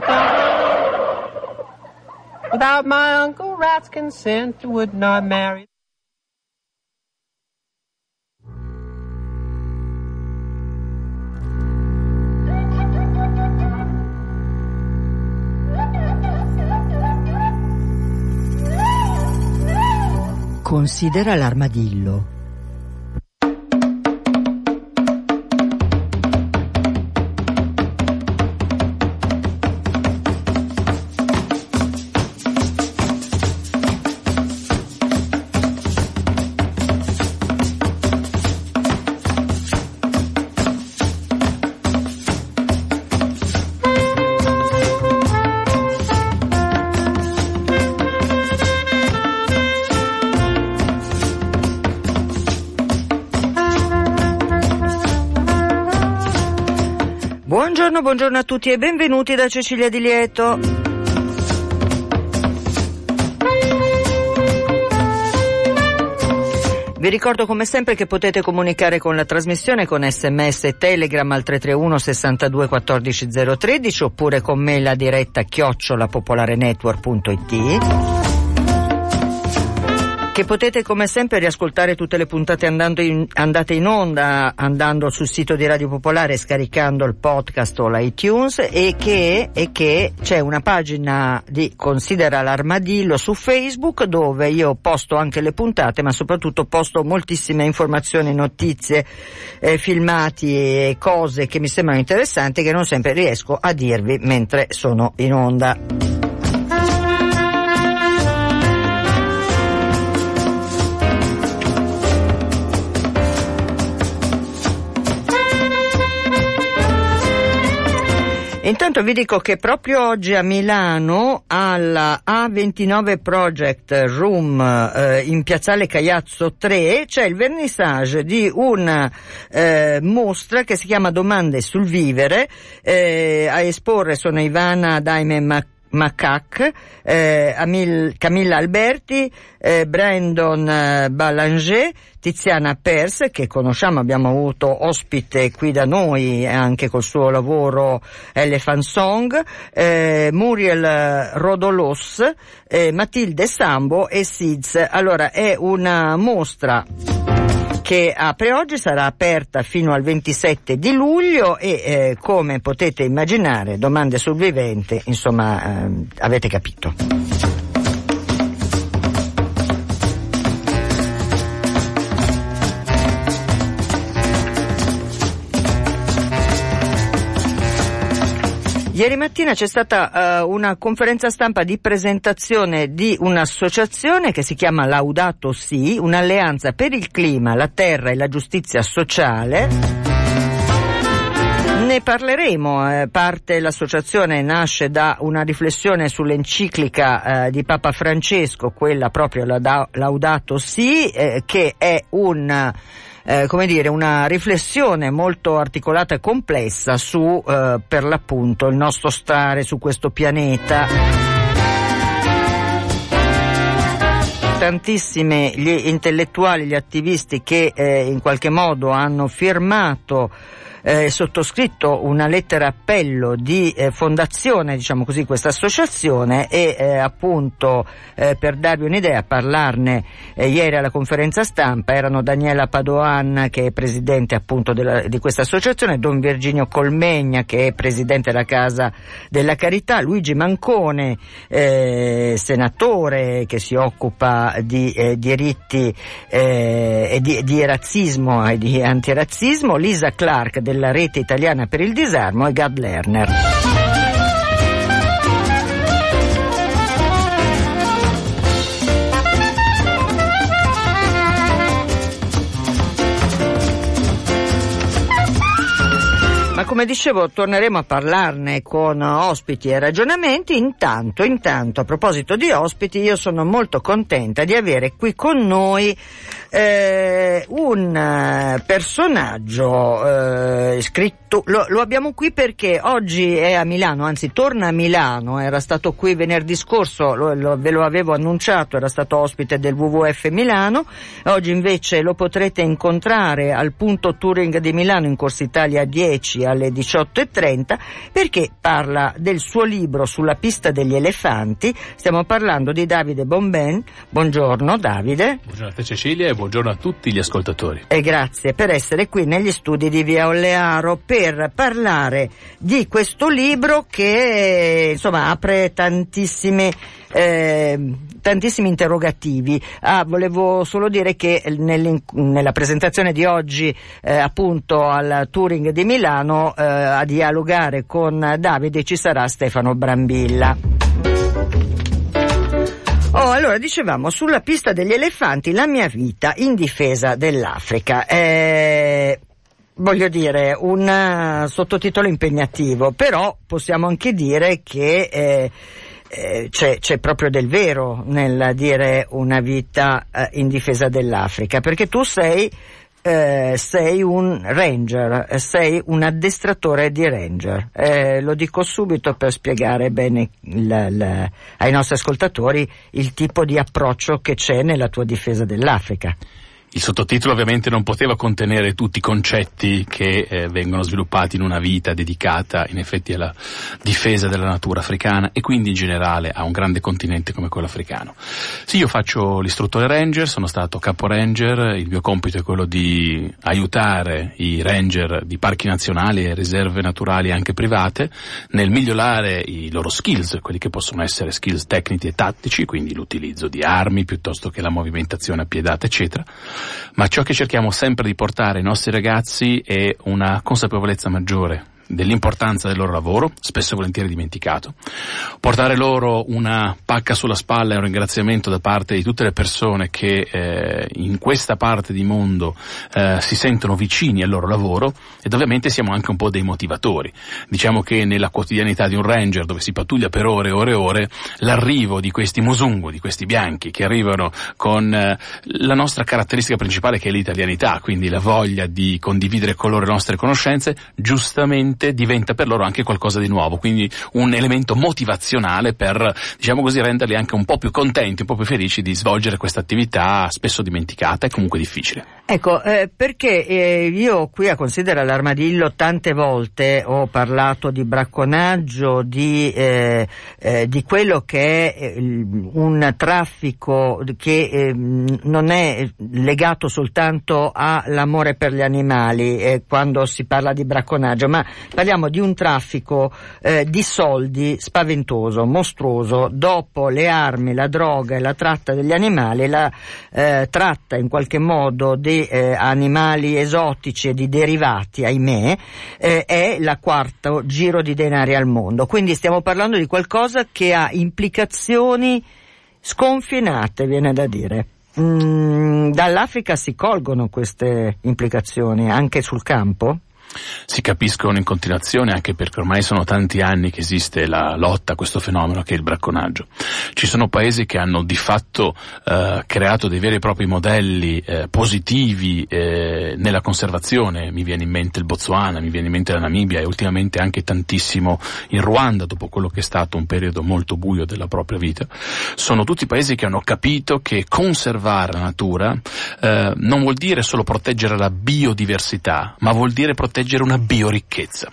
Santa. Without my Uncle Rat's consent, you would not marry. Considera l'armadillo. Buongiorno, buongiorno a tutti e benvenuti da Cecilia Di Lieto. Vi ricordo come sempre che potete comunicare con la trasmissione con sms e telegram al 331 62 14 013 oppure con me la diretta chiocciolapopolarenetwork.it che potete come sempre riascoltare tutte le puntate in, andate in onda andando sul sito di Radio Popolare scaricando il podcast o l'iTunes e che, e che c'è una pagina di Considera l'armadillo su Facebook dove io posto anche le puntate ma soprattutto posto moltissime informazioni, notizie, eh, filmati e cose che mi sembrano interessanti che non sempre riesco a dirvi mentre sono in onda. Intanto vi dico che proprio oggi a Milano alla A29 Project Room eh, in piazzale Caiazzo 3 c'è il vernissage di una eh, mostra che si chiama Domande sul vivere. Eh, a esporre sono Ivana Daime Mac Macac, eh, Amil, Camilla Alberti, eh, Brandon eh, Ballanger, Tiziana Pers, che conosciamo, abbiamo avuto ospite qui da noi anche col suo lavoro Elephant Song, eh, Muriel Rodolos, eh, Matilde Sambo e Sids. Allora, è una mostra che apre oggi, sarà aperta fino al 27 di luglio e eh, come potete immaginare domande sul vivente, insomma eh, avete capito. Ieri mattina c'è stata uh, una conferenza stampa di presentazione di un'associazione che si chiama Laudato Si, un'alleanza per il clima, la terra e la giustizia sociale. Ne parleremo, eh, parte l'associazione nasce da una riflessione sull'enciclica eh, di Papa Francesco, quella proprio Laudato Si, eh, che è un eh, come dire, una riflessione molto articolata e complessa su, eh, per l'appunto, il nostro stare su questo pianeta. Tantissimi gli intellettuali, gli attivisti che eh, in qualche modo hanno firmato eh, sottoscritto una lettera appello di eh, fondazione, diciamo così, questa associazione e eh, appunto eh, per darvi un'idea, parlarne eh, ieri alla conferenza stampa erano Daniela Padoan che è presidente appunto della, di questa associazione, Don Virginio Colmegna che è presidente della Casa della Carità, Luigi Mancone, eh, senatore che si occupa di diritti e di, di razzismo e di antirazzismo, Lisa Clark del della rete italiana per il disarmo e Gad Lerner. Come dicevo, torneremo a parlarne con ospiti e ragionamenti. Intanto, intanto, a proposito di ospiti, io sono molto contenta di avere qui con noi eh, un personaggio eh, scritto lo, lo, abbiamo qui perché oggi è a Milano, anzi torna a Milano, era stato qui venerdì scorso, lo, lo, ve lo avevo annunciato, era stato ospite del WWF Milano, oggi invece lo potrete incontrare al punto Touring di Milano in Corsa Italia 10 alle 18.30 perché parla del suo libro sulla pista degli elefanti, stiamo parlando di Davide Bomben, buongiorno Davide. Buongiorno a te Cecilia e buongiorno a tutti gli ascoltatori. E grazie per essere qui negli studi di Via Ollearo per parlare di questo libro che insomma apre tantissime eh, tantissimi interrogativi. Ah, volevo solo dire che nella presentazione di oggi eh, appunto al Touring di Milano eh, a dialogare con Davide ci sarà Stefano Brambilla. Oh, allora dicevamo sulla pista degli elefanti la mia vita in difesa dell'Africa. Eh, voglio dire, un uh, sottotitolo impegnativo, però possiamo anche dire che eh, eh, c'è, c'è, proprio del vero nel dire una vita eh, in difesa dell'Africa, perché tu sei, eh, sei un ranger, sei un addestratore di ranger. Eh, lo dico subito per spiegare bene il, il, ai nostri ascoltatori il tipo di approccio che c'è nella tua difesa dell'Africa. Il sottotitolo ovviamente non poteva contenere tutti i concetti che eh, vengono sviluppati in una vita dedicata in effetti alla difesa della natura africana e quindi in generale a un grande continente come quello africano. Sì, io faccio l'istruttore ranger, sono stato capo ranger, il mio compito è quello di aiutare i ranger di parchi nazionali e riserve naturali anche private nel migliorare i loro skills, quelli che possono essere skills tecnici e tattici, quindi l'utilizzo di armi piuttosto che la movimentazione a piedata, eccetera ma ciò che cerchiamo sempre di portare ai nostri ragazzi è una consapevolezza maggiore dell'importanza del loro lavoro, spesso e volentieri dimenticato, portare loro una pacca sulla spalla e un ringraziamento da parte di tutte le persone che eh, in questa parte di mondo eh, si sentono vicini al loro lavoro ed ovviamente siamo anche un po' dei motivatori. Diciamo che nella quotidianità di un ranger dove si pattuglia per ore e ore e ore, l'arrivo di questi musungu, di questi bianchi che arrivano con eh, la nostra caratteristica principale che è l'italianità, quindi la voglia di condividere con loro le nostre conoscenze, giustamente sicuramente diventa per loro anche qualcosa di nuovo, quindi un elemento motivazionale per, diciamo così, renderli anche un po' più contenti, un po' più felici di svolgere questa attività spesso dimenticata e comunque difficile. Ecco, eh, perché eh, io qui a Considera l'Armadillo tante volte ho parlato di bracconaggio, di, eh, eh di quello che è eh, un traffico che ehm, non è legato soltanto all'amore per gli animali eh, quando si parla di bracconaggio, ma parliamo di un traffico eh, di soldi spaventoso, mostruoso, dopo le armi, la droga e la tratta degli animali, la eh, tratta in qualche modo di eh, animali esotici e di derivati, ahimè, eh, è la quarta giro di denari al mondo. Quindi stiamo parlando di qualcosa che ha implicazioni sconfinate, viene da dire. Mm, dall'Africa si colgono queste implicazioni anche sul campo? Si capiscono in continuazione anche perché ormai sono tanti anni che esiste la lotta a questo fenomeno che è il bracconaggio. Ci sono paesi che hanno di fatto eh, creato dei veri e propri modelli eh, positivi eh, nella conservazione, mi viene in mente il Botswana, mi viene in mente la Namibia e ultimamente anche tantissimo il Ruanda dopo quello che è stato un periodo molto buio della propria vita. Sono tutti paesi che hanno capito che conservare la natura eh, non vuol dire solo proteggere la biodiversità, ma vuol dire proteggere proteggere una bioricchezza.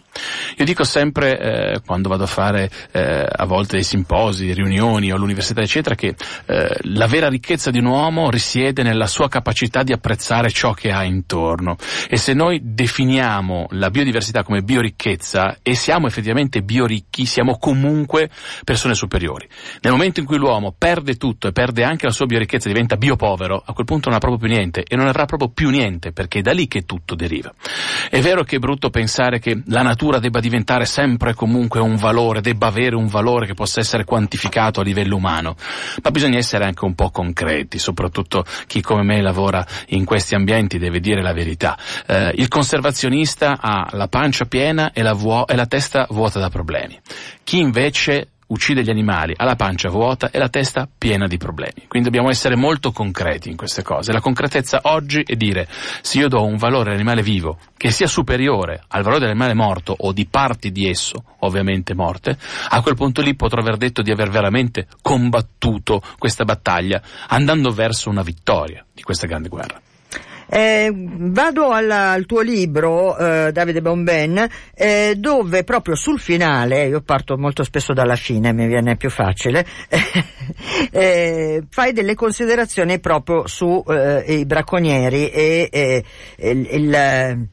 Io dico sempre, eh, quando vado a fare eh, a volte dei simposi, riunioni o all'università, eccetera, che eh, la vera ricchezza di un uomo risiede nella sua capacità di apprezzare ciò che ha intorno. E se noi definiamo la biodiversità come bioricchezza e siamo effettivamente bioricchi, siamo comunque persone superiori. Nel momento in cui l'uomo perde tutto e perde anche la sua bioricchezza, diventa biopovero, a quel punto non ha proprio più niente e non avrà proprio più niente perché è da lì che tutto deriva. È vero che è brutto pensare che la natura debba diventare sempre e comunque un valore, debba avere un valore che possa essere quantificato a livello umano, ma bisogna essere anche un po' concreti, soprattutto chi come me lavora in questi ambienti deve dire la verità. Eh, il conservazionista ha la pancia piena e la, vuo- e la testa vuota da problemi. Chi invece uccide gli animali, ha la pancia vuota e la testa piena di problemi. Quindi dobbiamo essere molto concreti in queste cose. La concretezza oggi è dire se io do un valore all'animale vivo che sia superiore al valore dell'animale morto o di parti di esso, ovviamente morte, a quel punto lì potrò aver detto di aver veramente combattuto questa battaglia andando verso una vittoria di questa grande guerra. Eh, vado alla, al tuo libro, eh, Davide Bomben, eh, dove proprio sul finale, io parto molto spesso dalla fine, mi viene più facile, eh, fai delle considerazioni proprio sui eh, bracconieri e eh, il, il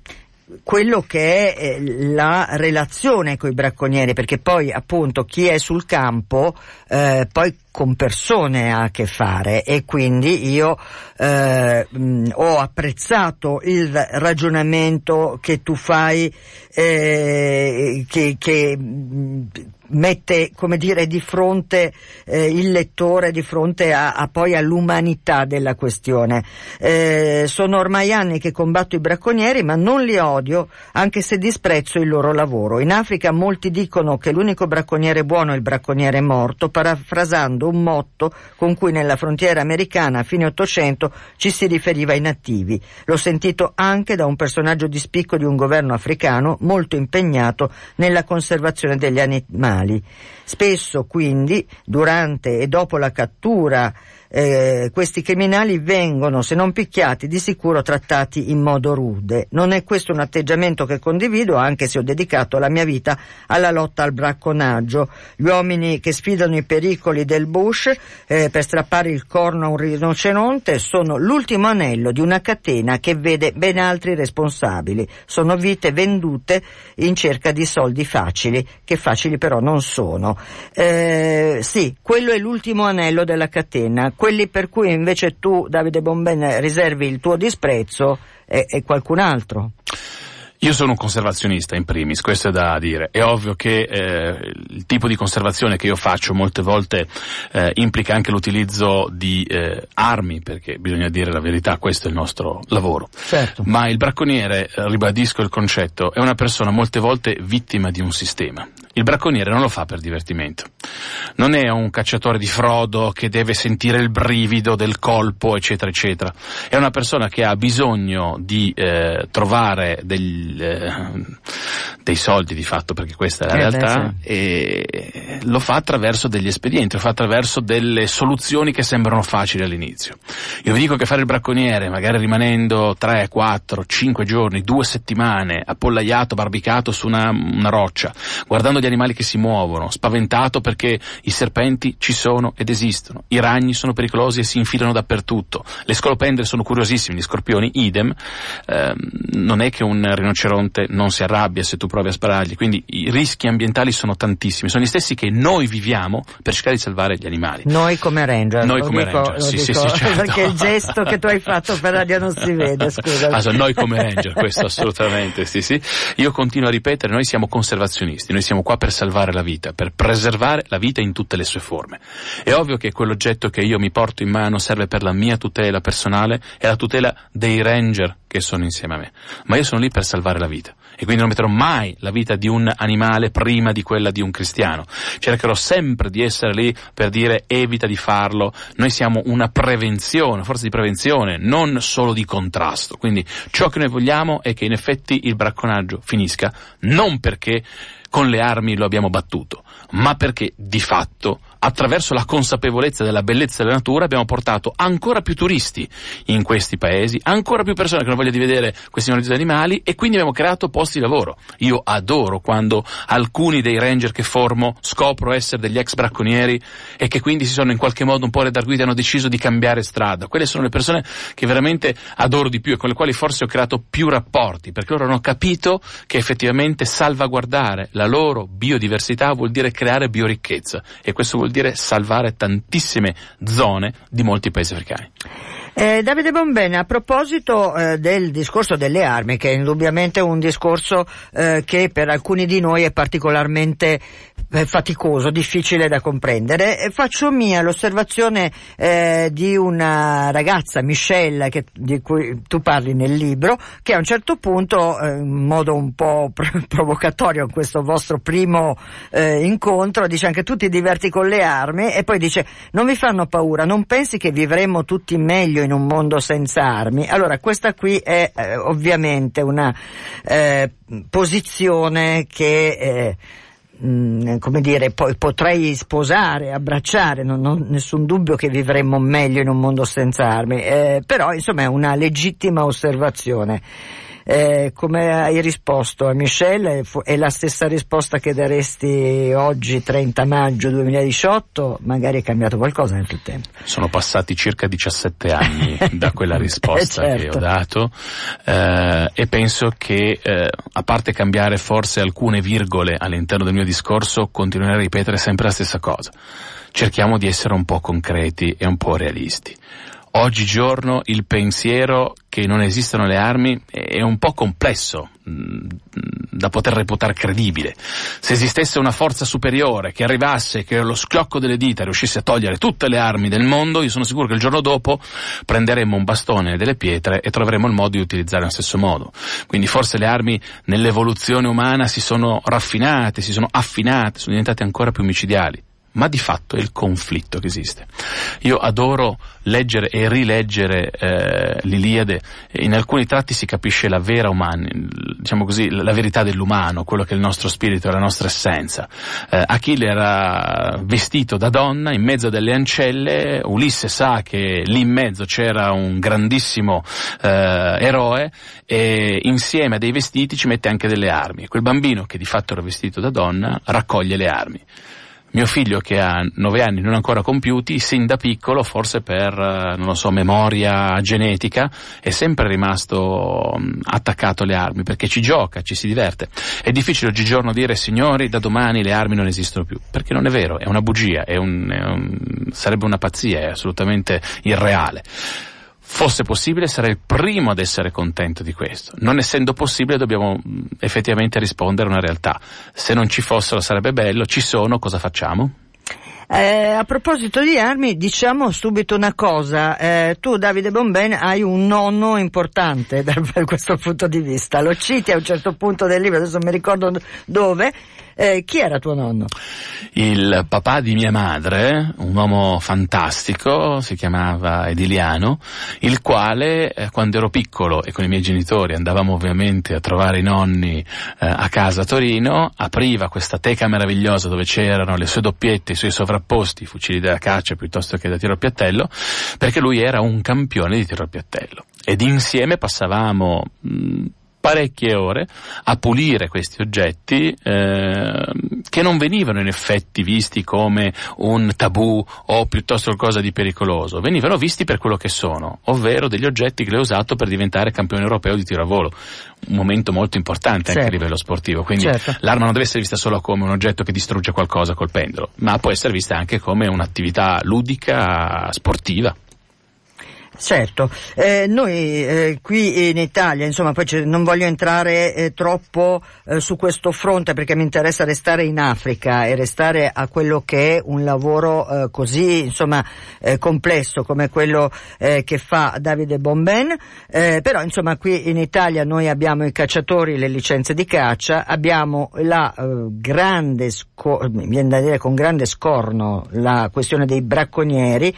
quello che è eh, la relazione con i bracconieri, perché poi appunto chi è sul campo eh, poi con persone ha a che fare e quindi io eh, ho apprezzato il ragionamento che tu fai eh, che, che mette come dire di fronte eh, il lettore di fronte a, a, poi all'umanità della questione. Eh, sono ormai anni che combatto i bracconieri ma non li odio anche se disprezzo il loro lavoro. In Africa molti dicono che l'unico bracconiere buono è il bracconiere morto parafrasando un motto con cui nella frontiera americana a fine Ottocento ci si riferiva ai nativi. L'ho sentito anche da un personaggio di spicco di un governo africano molto impegnato nella conservazione degli animali animali. Spesso quindi durante e dopo la cattura eh, questi criminali vengono, se non picchiati, di sicuro trattati in modo rude. Non è questo un atteggiamento che condivido, anche se ho dedicato la mia vita alla lotta al bracconaggio. Gli uomini che sfidano i pericoli del bush eh, per strappare il corno a un rinoceronte sono l'ultimo anello di una catena che vede ben altri responsabili. Sono vite vendute in cerca di soldi facili, che facili però non sono. Eh, sì, quello è l'ultimo anello della catena quelli per cui invece tu, Davide Bomben, riservi il tuo disprezzo è, è qualcun altro. Io sono un conservazionista in primis, questo è da dire. È ovvio che eh, il tipo di conservazione che io faccio molte volte eh, implica anche l'utilizzo di eh, armi, perché bisogna dire la verità, questo è il nostro lavoro. Certo. Ma il bracconiere, ribadisco il concetto, è una persona molte volte vittima di un sistema. Il bracconiere non lo fa per divertimento. Non è un cacciatore di frodo che deve sentire il brivido del colpo, eccetera, eccetera. È una persona che ha bisogno di eh, trovare degli, eh, dei soldi di fatto, perché questa è la eh realtà, beh, sì. e lo fa attraverso degli espedienti, lo fa attraverso delle soluzioni che sembrano facili all'inizio. Io vi dico che fare il bracconiere, magari rimanendo 3, 4, 5 giorni, 2 settimane, appollaiato, barbicato su una, una roccia, guardando gli animali che si muovono, spaventato perché i serpenti ci sono ed esistono, i ragni sono pericolosi e si infilano dappertutto, le scolopendre sono curiosissime, gli scorpioni idem, eh, non è che un rinoceronte non si arrabbia se tu provi a sparargli, quindi i rischi ambientali sono tantissimi, sono gli stessi che noi viviamo per cercare di salvare gli animali. Noi come ranger. Noi come dico, ranger, sì, sì, sì, certo. Perché il gesto che tu hai fatto per radio non si vede, scusa. Allora, noi come ranger, questo assolutamente, sì, sì. Io continuo a ripetere, noi siamo conservazionisti, noi siamo qua per salvare la vita, per preservare la vita in tutte le sue forme. È ovvio che quell'oggetto che io mi porto in mano serve per la mia tutela personale e la tutela dei ranger che sono insieme a me, ma io sono lì per salvare la vita e quindi non metterò mai la vita di un animale prima di quella di un cristiano. Cercherò sempre di essere lì per dire evita di farlo. Noi siamo una prevenzione, forza di prevenzione, non solo di contrasto. Quindi ciò che noi vogliamo è che in effetti il bracconaggio finisca, non perché con le armi lo abbiamo battuto, ma perché di fatto attraverso la consapevolezza della bellezza della natura abbiamo portato ancora più turisti in questi paesi, ancora più persone che hanno voglia di vedere questi meravigliosi animali e quindi abbiamo creato posti di lavoro. Io adoro quando alcuni dei ranger che formo scopro essere degli ex bracconieri e che quindi si sono in qualche modo un po' redarguiti e hanno deciso di cambiare strada. Quelle sono le persone che veramente adoro di più e con le quali forse ho creato più rapporti perché loro hanno capito che effettivamente salvaguardare la loro biodiversità vuol dire creare bioricchezza e questo vuol dire salvare tantissime zone di molti paesi africani. Eh, Davide Bombene, a proposito eh, del discorso delle armi, che è indubbiamente un discorso eh, che per alcuni di noi è particolarmente eh, faticoso, difficile da comprendere, faccio mia l'osservazione eh, di una ragazza, Michelle, che, di cui tu parli nel libro, che a un certo punto, eh, in modo un po' provocatorio in questo vostro primo incontro, dice anche tu ti diverti con le armi? E poi dice non vi fanno paura, non pensi che vivremo tutti meglio in in un mondo senza armi. Allora, questa qui è eh, ovviamente una eh, posizione che eh, mh, come dire, potrei sposare, abbracciare, non ho nessun dubbio che vivremmo meglio in un mondo senza armi, eh, però insomma è una legittima osservazione. Eh, come hai risposto a Michelle? È la stessa risposta che daresti oggi, 30 maggio 2018? Magari è cambiato qualcosa nel frattempo. Sono passati circa 17 anni da quella risposta certo. che ho certo. dato eh, e penso che, eh, a parte cambiare forse alcune virgole all'interno del mio discorso, continuerò a ripetere sempre la stessa cosa. Cerchiamo di essere un po' concreti e un po' realisti. Oggigiorno il pensiero che non esistano le armi è un po' complesso mm, da poter reputare credibile. Se esistesse una forza superiore che arrivasse, che allo schiocco delle dita riuscisse a togliere tutte le armi del mondo, io sono sicuro che il giorno dopo prenderemmo un bastone e delle pietre e troveremo il modo di utilizzare allo stesso modo. Quindi forse le armi nell'evoluzione umana si sono raffinate, si sono affinate, sono diventate ancora più micidiali ma di fatto è il conflitto che esiste. Io adoro leggere e rileggere eh, l'Iliade, in alcuni tratti si capisce la vera umana, diciamo così, la verità dell'umano, quello che è il nostro spirito, la nostra essenza. Eh, Achille era vestito da donna in mezzo a delle ancelle, Ulisse sa che lì in mezzo c'era un grandissimo eh, eroe e insieme a dei vestiti ci mette anche delle armi. Quel bambino che di fatto era vestito da donna raccoglie le armi mio figlio che ha nove anni non ancora compiuti, sin da piccolo, forse per, eh, non lo so, memoria genetica, è sempre rimasto mm, attaccato alle armi perché ci gioca, ci si diverte. È difficile oggigiorno dire signori da domani le armi non esistono più, perché non è vero, è una bugia, è un, è un, sarebbe una pazzia, è assolutamente irreale fosse possibile sarei il primo ad essere contento di questo. Non essendo possibile dobbiamo mm, effettivamente rispondere a una realtà. Se non ci fossero sarebbe bello, ci sono, cosa facciamo? Eh, a proposito di armi, diciamo subito una cosa. Eh, tu, Davide Bomben, hai un nonno importante da questo punto di vista. Lo citi a un certo punto del libro, adesso mi ricordo dove, eh, chi era tuo nonno? Il papà di mia madre, un uomo fantastico, si chiamava Ediliano, il quale eh, quando ero piccolo e con i miei genitori andavamo ovviamente a trovare i nonni eh, a casa a Torino, apriva questa teca meravigliosa dove c'erano le sue doppiette, i suoi i fucili della caccia piuttosto che da tiro al piattello, perché lui era un campione di tiro al piattello. Ed insieme passavamo mh, parecchie ore a pulire questi oggetti eh, che non venivano in effetti visti come un tabù o piuttosto qualcosa di pericoloso, venivano visti per quello che sono, ovvero degli oggetti che ha usato per diventare campione europeo di tiro a volo, un momento molto importante certo. anche a certo. livello sportivo, quindi certo. l'arma non deve essere vista solo come un oggetto che distrugge qualcosa colpendolo, ma può essere vista anche come un'attività ludica, sportiva. Certo, eh, noi eh, qui in Italia, insomma, poi non voglio entrare eh, troppo eh, su questo fronte perché mi interessa restare in Africa e restare a quello che è un lavoro eh, così, insomma, eh, complesso come quello che fa Davide Bomben, però insomma qui in Italia noi abbiamo i cacciatori, le licenze di caccia, abbiamo la grande, sco- viene da dire con grande scorno la questione dei bracconieri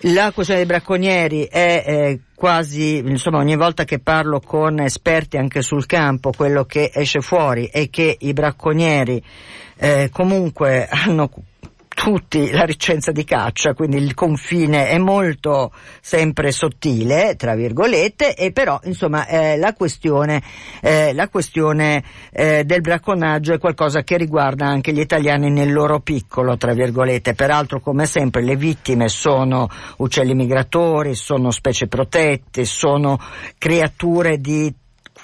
la questione dei bracconieri è eh, quasi, insomma, ogni volta che parlo con esperti anche sul campo, quello che esce fuori è che i bracconieri eh, comunque hanno tutti la licenza di caccia, quindi il confine è molto sempre sottile, tra virgolette, e però insomma eh, la questione, eh, la questione eh, del bracconaggio è qualcosa che riguarda anche gli italiani nel loro piccolo, tra virgolette. Peraltro, come sempre, le vittime sono uccelli migratori, sono specie protette, sono creature di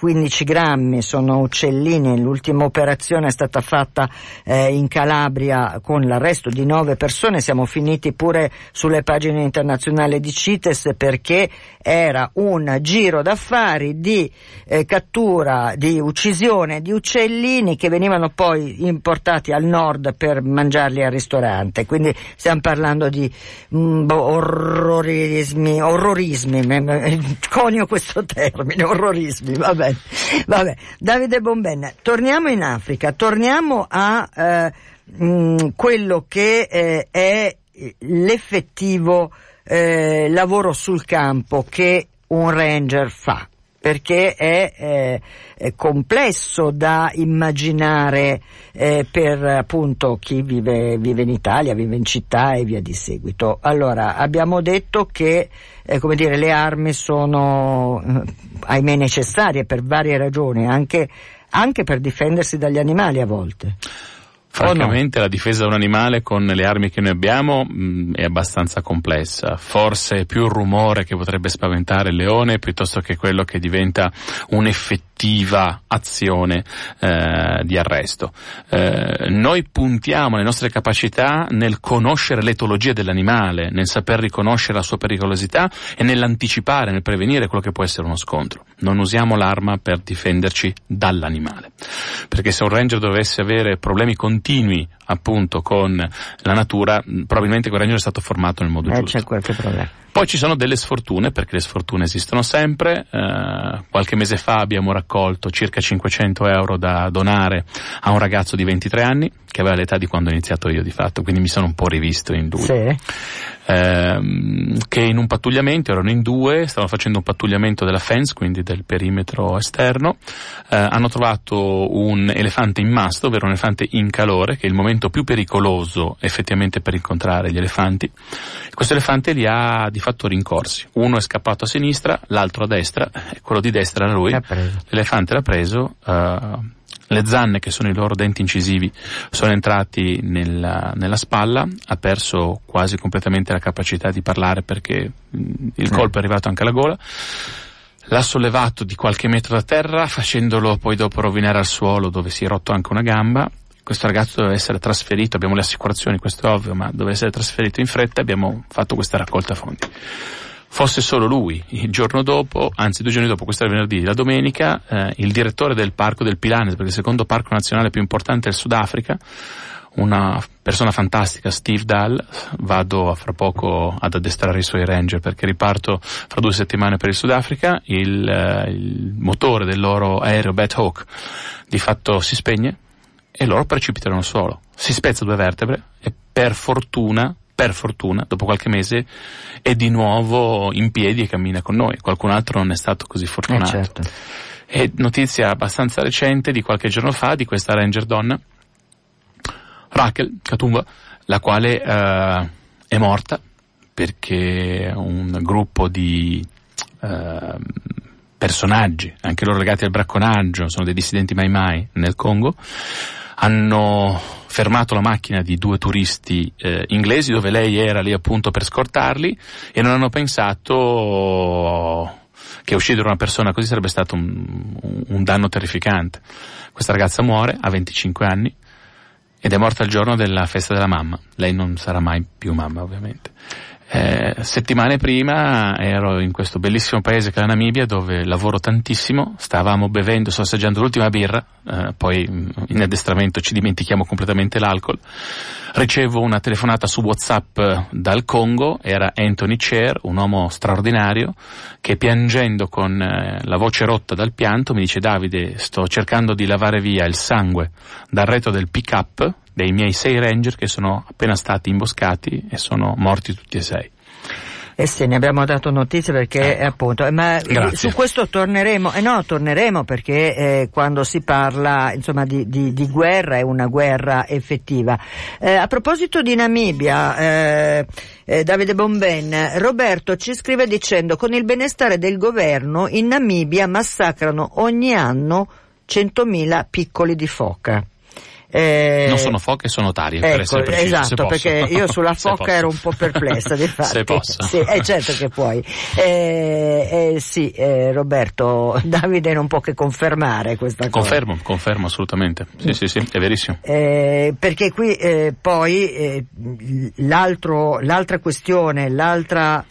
15 grammi, sono uccellini, l'ultima operazione è stata fatta eh, in Calabria con l'arresto di nove persone, siamo finiti pure sulle pagine internazionali di CITES perché era un giro d'affari di eh, cattura, di uccisione di uccellini che venivano poi importati al nord per mangiarli al ristorante, quindi stiamo parlando di mm, boh, orrorismi, orrorismi, conio questo termine, orrorismi, va bene, va bene. Davide Bomben, torniamo in Africa, torniamo a eh, mh, mm, quello che eh, è l'effettivo eh, lavoro sul campo che un ranger fa perché è, eh, è, complesso da immaginare eh, per appunto chi vive, vive, in Italia, vive in città e via di seguito. Allora, abbiamo detto che eh, come dire, le armi sono eh, ahimè necessarie per varie ragioni, anche, anche per difendersi dagli animali a volte. Francamente no? la difesa da un animale con le armi che noi abbiamo mh, mm, è abbastanza complessa. Forse è più il rumore che potrebbe spaventare il leone piuttosto che quello che diventa un'effettiva azione eh, di arresto. Eh, noi puntiamo le nostre capacità nel conoscere l'etologia dell'animale, nel saper riconoscere la sua pericolosità e nell'anticipare, nel prevenire quello che può essere uno scontro. Non usiamo l'arma per difenderci dall'animale. Perché se un ranger dovesse avere problemi con continui appunto con la natura, probabilmente quel ranger è stato formato nel modo eh, giusto. C'è qualche problema. Poi ci sono delle sfortune, perché le sfortune esistono sempre. Eh, qualche mese fa abbiamo raccolto circa 500 euro da donare a un ragazzo di 23 anni, che aveva l'età di quando ho iniziato io di fatto, quindi mi sono un po' rivisto in lui. Sì. Eh, che in un pattugliamento, erano in due, stavano facendo un pattugliamento della fence, quindi del perimetro esterno, eh, hanno trovato un elefante in masto, ovvero un elefante in calore, che è il momento più pericoloso effettivamente per incontrare gli elefanti. Questo elefante li ha di fatto rincorsi. Uno è scappato a sinistra, l'altro a destra, e quello di destra era lui. L'elefante l'ha preso, uh, le zanne che sono i loro denti incisivi sono entrati nella, nella, spalla, ha perso quasi completamente la capacità di parlare perché il colpo è arrivato anche alla gola. L'ha sollevato di qualche metro da terra, facendolo poi dopo rovinare al suolo dove si è rotto anche una gamba questo ragazzo doveva essere trasferito, abbiamo le assicurazioni, questo è ovvio, ma doveva essere trasferito in fretta e abbiamo fatto questa raccolta fondi. Fosse solo lui, il giorno dopo, anzi due giorni dopo, questo era venerdì, la domenica, eh, il direttore del parco del Pilanes, perché il secondo parco nazionale più importante del Sudafrica, una persona fantastica, Steve Dahl, vado fra poco ad addestrare i suoi ranger perché riparto fra due settimane per il Sudafrica, il, eh, il motore del loro aereo Bat Hawk di fatto si spegne, e loro precipitano al suolo. Si spezza due vertebre e per fortuna, per fortuna, dopo qualche mese è di nuovo in piedi e cammina con noi. Qualcun altro non è stato così fortunato. Eh certo. E notizia abbastanza recente di qualche giorno fa di questa ranger donna, Raquel Katumba, la quale uh, è morta perché un gruppo di uh, personaggi, anche loro legati al bracconaggio, sono dei dissidenti Mai Mai nel Congo, hanno fermato la macchina di due turisti eh, inglesi dove lei era lì appunto per scortarli e non hanno pensato che uccidere una persona così sarebbe stato un, un danno terrificante. Questa ragazza muore a 25 anni ed è morta il giorno della festa della mamma. Lei non sarà mai più mamma ovviamente. Eh, settimane prima ero in questo bellissimo paese che è la Namibia dove lavoro tantissimo, stavamo bevendo, sto assaggiando l'ultima birra, eh, poi in addestramento ci dimentichiamo completamente l'alcol. Ricevo una telefonata su WhatsApp dal Congo, era Anthony Cher, un uomo straordinario, che piangendo con eh, la voce rotta dal pianto mi dice Davide sto cercando di lavare via il sangue dal retro del pick-up dei miei sei ranger che sono appena stati imboscati e sono morti tutti e sei. Eh sì, ne abbiamo dato notizie perché eh, appunto, eh, ma Grazie. su questo torneremo, eh no, torneremo perché eh, quando si parla insomma di, di, di, guerra è una guerra effettiva. Eh, a proposito di Namibia, eh, Davide Bomben, Roberto ci scrive dicendo con il benestare del governo in Namibia massacrano ogni anno 100.000 piccoli di foca. Eh, non sono foche, sono tarie. Ecco, per essere preciso, esatto, perché io sulla foca ero un po' perplessa. Di se posso. Sì, è certo che puoi. Eh, eh, sì, eh, Roberto, Davide non può che confermare questa confermo, cosa. Confermo, confermo assolutamente. Sì, sì, sì, è verissimo. Eh, perché qui poi l'altra questione, l'altra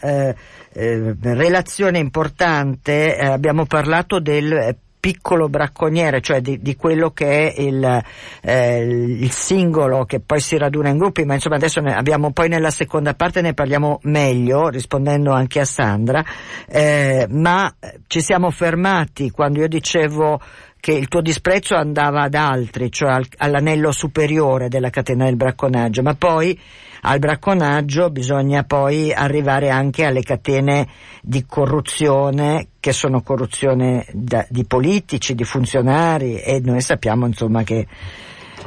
relazione importante, abbiamo parlato del piccolo bracconiere, cioè di, di quello che è il, eh, il, singolo che poi si raduna in gruppi, ma insomma adesso ne abbiamo poi nella seconda parte ne parliamo meglio, rispondendo anche a Sandra, eh, ma ci siamo fermati quando io dicevo che il tuo disprezzo andava ad altri, cioè al, all'anello superiore della catena del bracconaggio, ma poi al bracconaggio bisogna poi arrivare anche alle catene di corruzione che sono corruzione da, di politici, di funzionari e noi sappiamo insomma che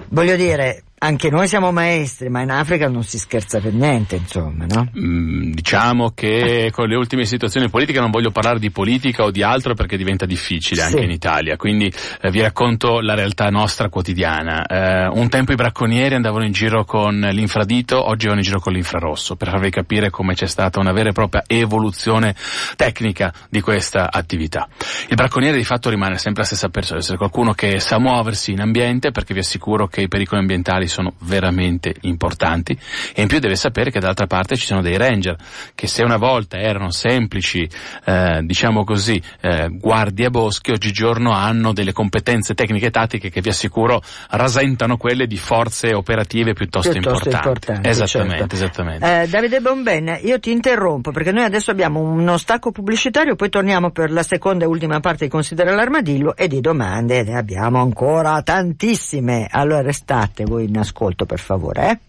voglio dire anche noi siamo maestri, ma in Africa non si scherza per niente, insomma, no? Mm, diciamo che con le ultime situazioni politiche non voglio parlare di politica o di altro perché diventa difficile sì. anche in Italia, quindi eh, vi racconto la realtà nostra quotidiana. Eh, un tempo i bracconieri andavano in giro con l'infradito, oggi vanno in giro con l'infrarosso, per farvi capire come c'è stata una vera e propria evoluzione tecnica di questa attività. Il bracconiere di fatto rimane sempre la stessa persona, essere qualcuno che sa muoversi in ambiente perché vi assicuro che i pericoli ambientali sono veramente importanti e in più deve sapere che dall'altra parte ci sono dei ranger che se una volta erano semplici, eh, diciamo così, eh, guardie a boschi, oggigiorno hanno delle competenze tecniche e tattiche che vi assicuro rasentano quelle di forze operative piuttosto, piuttosto importanti. importanti. Esattamente, certo. esattamente. Eh, Davide Bomben, io ti interrompo perché noi adesso abbiamo uno stacco pubblicitario, poi torniamo per la seconda e ultima parte di Considera l'armadillo e di domande ne abbiamo ancora tantissime. Allora restate voi in ascolto per favore. Eh?